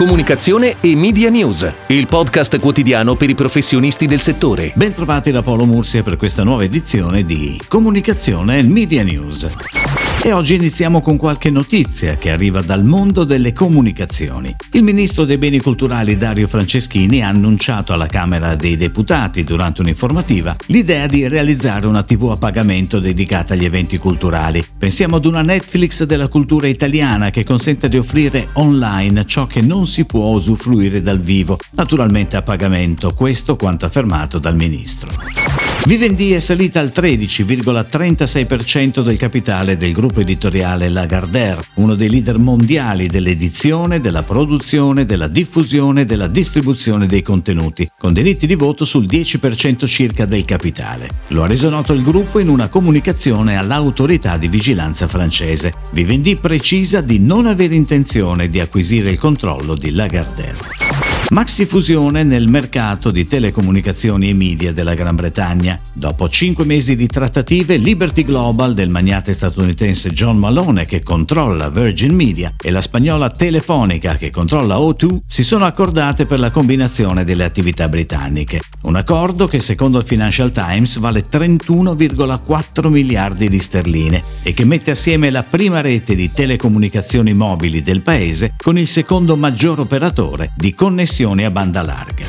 Comunicazione e Media News, il podcast quotidiano per i professionisti del settore. Bentrovati da Paolo Mursia per questa nuova edizione di Comunicazione e Media News. E oggi iniziamo con qualche notizia che arriva dal mondo delle comunicazioni. Il ministro dei beni culturali Dario Franceschini ha annunciato alla Camera dei Deputati durante un'informativa l'idea di realizzare una TV a pagamento dedicata agli eventi culturali. Pensiamo ad una Netflix della cultura italiana che consente di offrire online ciò che non si può usufruire dal vivo, naturalmente a pagamento, questo quanto affermato dal ministro. Vivendi è salita al 13,36% del capitale del gruppo editoriale Lagardère, uno dei leader mondiali dell'edizione, della produzione, della diffusione e della distribuzione dei contenuti, con diritti di voto sul 10% circa del capitale. Lo ha reso noto il gruppo in una comunicazione all'autorità di vigilanza francese. Vivendi precisa di non avere intenzione di acquisire il controllo di Lagardère. Maxi fusione nel mercato di telecomunicazioni e media della Gran Bretagna. Dopo cinque mesi di trattative, Liberty Global del magnate statunitense John Malone che controlla Virgin Media e la spagnola Telefonica che controlla O2 si sono accordate per la combinazione delle attività britanniche. Un accordo che secondo il Financial Times vale 31,4 miliardi di sterline e che mette assieme la prima rete di telecomunicazioni mobili del paese con il secondo maggior operatore di connessione trasmissioni a banda larga.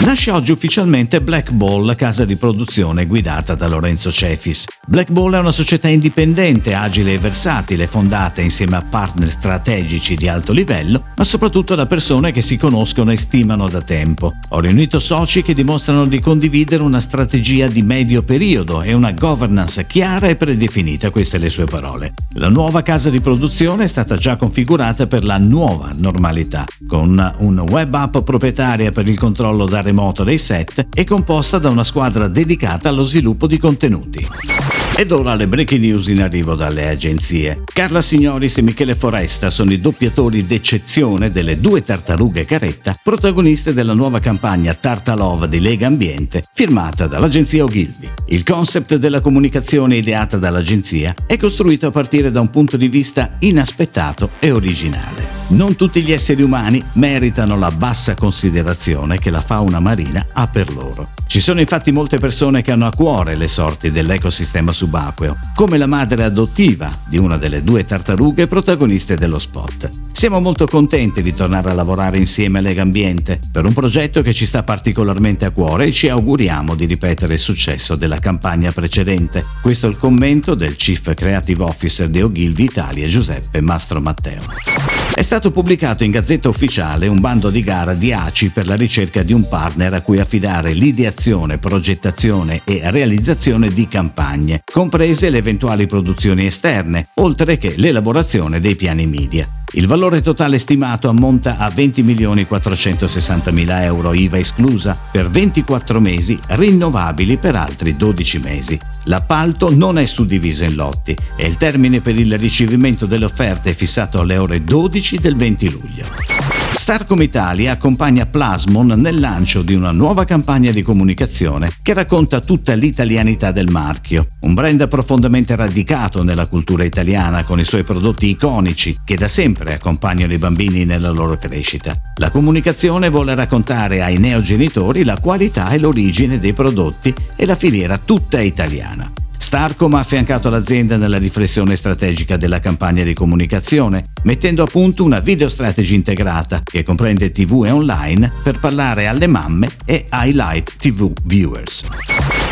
Nasce oggi ufficialmente Black Ball, casa di produzione guidata da Lorenzo Cefis. Black Ball è una società indipendente, agile e versatile, fondata insieme a partner strategici di alto livello, ma soprattutto da persone che si conoscono e stimano da tempo. Ho riunito soci che dimostrano di condividere una strategia di medio periodo e una governance chiara e predefinita, queste le sue parole. La nuova casa di produzione è stata già configurata per la nuova normalità, con un web app proprietaria per il controllo da remoto dei set e composta da una squadra dedicata allo sviluppo di contenuti. Ed ora le breaking news in arrivo dalle agenzie. Carla Signoris e Michele Foresta sono i doppiatori d'eccezione delle due tartarughe caretta, protagoniste della nuova campagna Tartalove di Lega Ambiente, firmata dall'agenzia Ogilvy. Il concept della comunicazione ideata dall'agenzia è costruito a partire da un punto di vista inaspettato e originale. Non tutti gli esseri umani meritano la bassa considerazione che la fauna marina ha per loro. Ci sono infatti molte persone che hanno a cuore le sorti dell'ecosistema subacqueo, come la madre adottiva di una delle due tartarughe protagoniste dello spot. Siamo molto contenti di tornare a lavorare insieme a Lega Ambiente per un progetto che ci sta particolarmente a cuore e ci auguriamo di ripetere il successo della campagna precedente. Questo è il commento del Chief Creative Officer di Ogilvy Italia Giuseppe Mastro Matteo. È stato pubblicato in Gazzetta Ufficiale un bando di gara di ACI per la ricerca di un partner a cui affidare l'ideazione, progettazione e realizzazione di campagne, comprese le eventuali produzioni esterne, oltre che l'elaborazione dei piani media. Il valore totale stimato ammonta a 20.460.000 euro IVA esclusa per 24 mesi rinnovabili per altri 12 mesi. L'appalto non è suddiviso in lotti e il termine per il ricevimento delle offerte è fissato alle ore 12 del 20 luglio. Starcom Italia accompagna Plasmon nel lancio di una nuova campagna di comunicazione che racconta tutta l'italianità del marchio, un brand profondamente radicato nella cultura italiana con i suoi prodotti iconici che da sempre accompagnano i bambini nella loro crescita. La comunicazione vuole raccontare ai neogenitori la qualità e l'origine dei prodotti e la filiera tutta italiana. Starcom ha affiancato l'azienda nella riflessione strategica della campagna di comunicazione, mettendo a punto una video strategy integrata che comprende TV e online per parlare alle mamme e ai light TV viewers.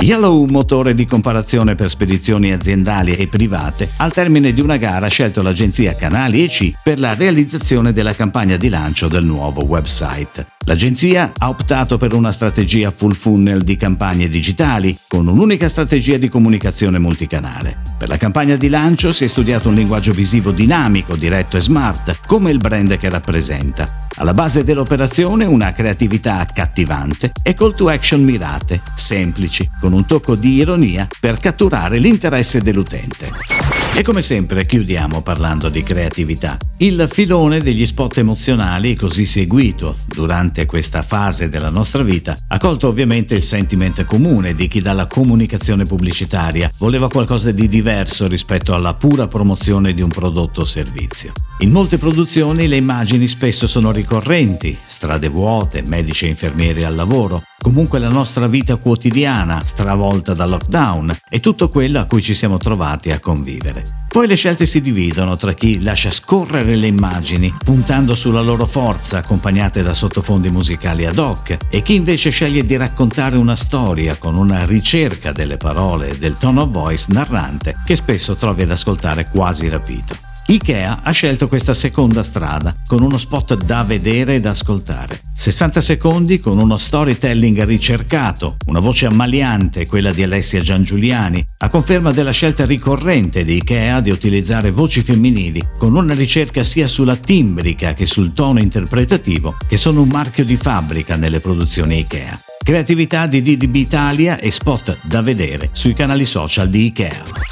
Yellow, motore di comparazione per spedizioni aziendali e private, al termine di una gara ha scelto l'agenzia Canali EC per la realizzazione della campagna di lancio del nuovo website. L'agenzia ha optato per una strategia full funnel di campagne digitali, con un'unica strategia di comunicazione multicanale. Per la campagna di lancio si è studiato un linguaggio visivo dinamico, diretto e smart, come il brand che rappresenta. Alla base dell'operazione una creatività accattivante e call to action mirate, semplici, con un tocco di ironia per catturare l'interesse dell'utente. E come sempre chiudiamo parlando di creatività. Il filone degli spot emozionali, così seguito durante questa fase della nostra vita, ha colto ovviamente il sentiment comune di chi dalla comunicazione pubblicitaria, voleva qualcosa di diverso rispetto alla pura promozione di un prodotto o servizio. In molte produzioni le immagini spesso sono ricorrenti, strade vuote, medici e infermieri al lavoro, comunque la nostra vita quotidiana stravolta dal lockdown e tutto quello a cui ci siamo trovati a convivere. Poi le scelte si dividono tra chi lascia scorrere le immagini, puntando sulla loro forza accompagnate da sottofondi musicali ad hoc, e chi invece sceglie di raccontare una storia con una ricerca delle parole e del tone of voice narrante che spesso trovi ad ascoltare quasi rapito. Ikea ha scelto questa seconda strada, con uno spot da vedere e da ascoltare. 60 secondi con uno storytelling ricercato, una voce ammaliante, quella di Alessia Giangiuliani, a conferma della scelta ricorrente di Ikea di utilizzare voci femminili, con una ricerca sia sulla timbrica che sul tono interpretativo, che sono un marchio di fabbrica nelle produzioni Ikea. Creatività di DDB Italia e spot da vedere sui canali social di Ikea.